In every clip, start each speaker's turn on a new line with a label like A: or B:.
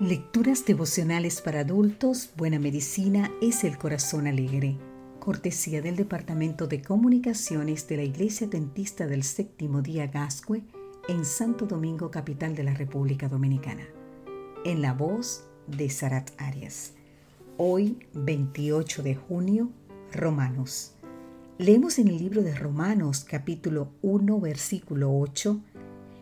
A: Lecturas devocionales para adultos, Buena Medicina es el Corazón Alegre. Cortesía del Departamento de Comunicaciones de la Iglesia Dentista del Séptimo Día Gascue en Santo Domingo, capital de la República Dominicana. En la voz de Sarat Arias. Hoy, 28 de junio, Romanos. Leemos en el libro de Romanos capítulo 1, versículo 8.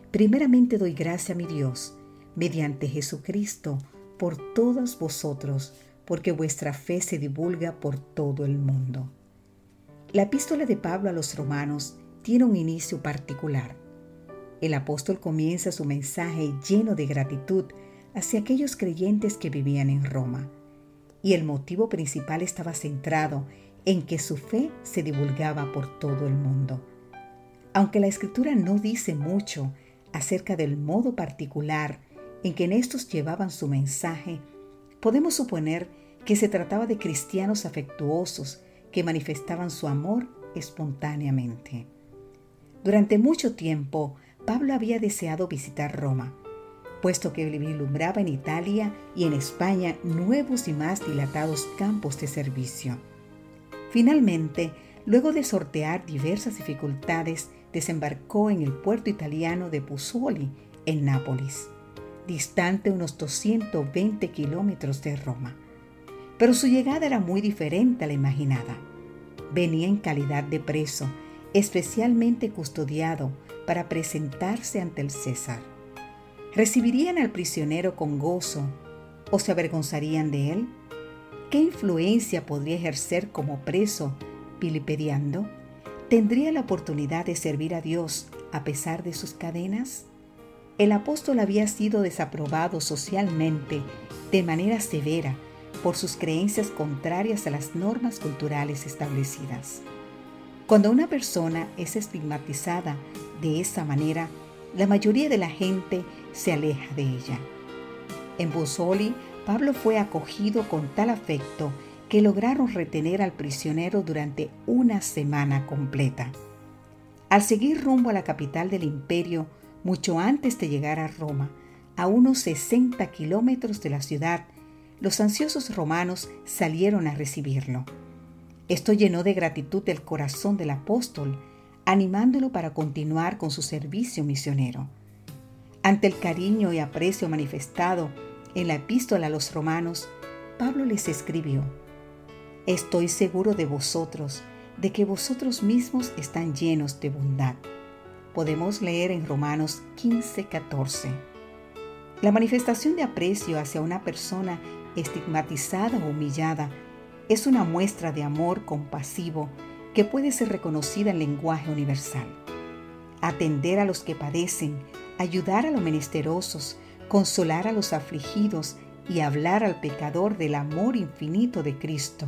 A: Primeramente doy gracia a mi Dios mediante Jesucristo por todos vosotros, porque vuestra fe se divulga por todo el mundo. La epístola de Pablo a los romanos tiene un inicio particular. El apóstol comienza su mensaje lleno de gratitud hacia aquellos creyentes que vivían en Roma, y el motivo principal estaba centrado en que su fe se divulgaba por todo el mundo. Aunque la escritura no dice mucho acerca del modo particular en que en estos llevaban su mensaje, podemos suponer que se trataba de cristianos afectuosos que manifestaban su amor espontáneamente. Durante mucho tiempo, Pablo había deseado visitar Roma, puesto que vislumbraba en Italia y en España nuevos y más dilatados campos de servicio. Finalmente, luego de sortear diversas dificultades, desembarcó en el puerto italiano de Puzzoli, en Nápoles distante unos 220 kilómetros de Roma. Pero su llegada era muy diferente a la imaginada. Venía en calidad de preso, especialmente custodiado para presentarse ante el César. ¿Recibirían al prisionero con gozo o se avergonzarían de él? ¿Qué influencia podría ejercer como preso, pilipediando? ¿Tendría la oportunidad de servir a Dios a pesar de sus cadenas? El apóstol había sido desaprobado socialmente de manera severa por sus creencias contrarias a las normas culturales establecidas. Cuando una persona es estigmatizada de esa manera, la mayoría de la gente se aleja de ella. En Busoli, Pablo fue acogido con tal afecto que lograron retener al prisionero durante una semana completa. Al seguir rumbo a la capital del imperio, mucho antes de llegar a Roma, a unos 60 kilómetros de la ciudad, los ansiosos romanos salieron a recibirlo. Esto llenó de gratitud el corazón del apóstol, animándolo para continuar con su servicio misionero. Ante el cariño y aprecio manifestado en la epístola a los romanos, Pablo les escribió, Estoy seguro de vosotros, de que vosotros mismos están llenos de bondad podemos leer en Romanos 15:14. La manifestación de aprecio hacia una persona estigmatizada o humillada es una muestra de amor compasivo que puede ser reconocida en lenguaje universal. Atender a los que padecen, ayudar a los menesterosos, consolar a los afligidos y hablar al pecador del amor infinito de Cristo.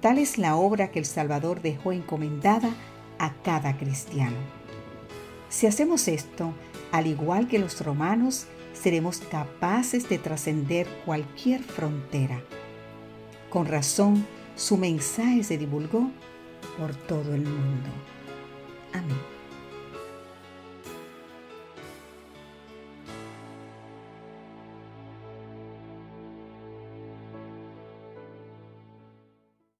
A: Tal es la obra que el Salvador dejó encomendada a cada cristiano. Si hacemos esto, al igual que los romanos, seremos capaces de trascender cualquier frontera. Con razón, su mensaje se divulgó por todo el mundo. Amén.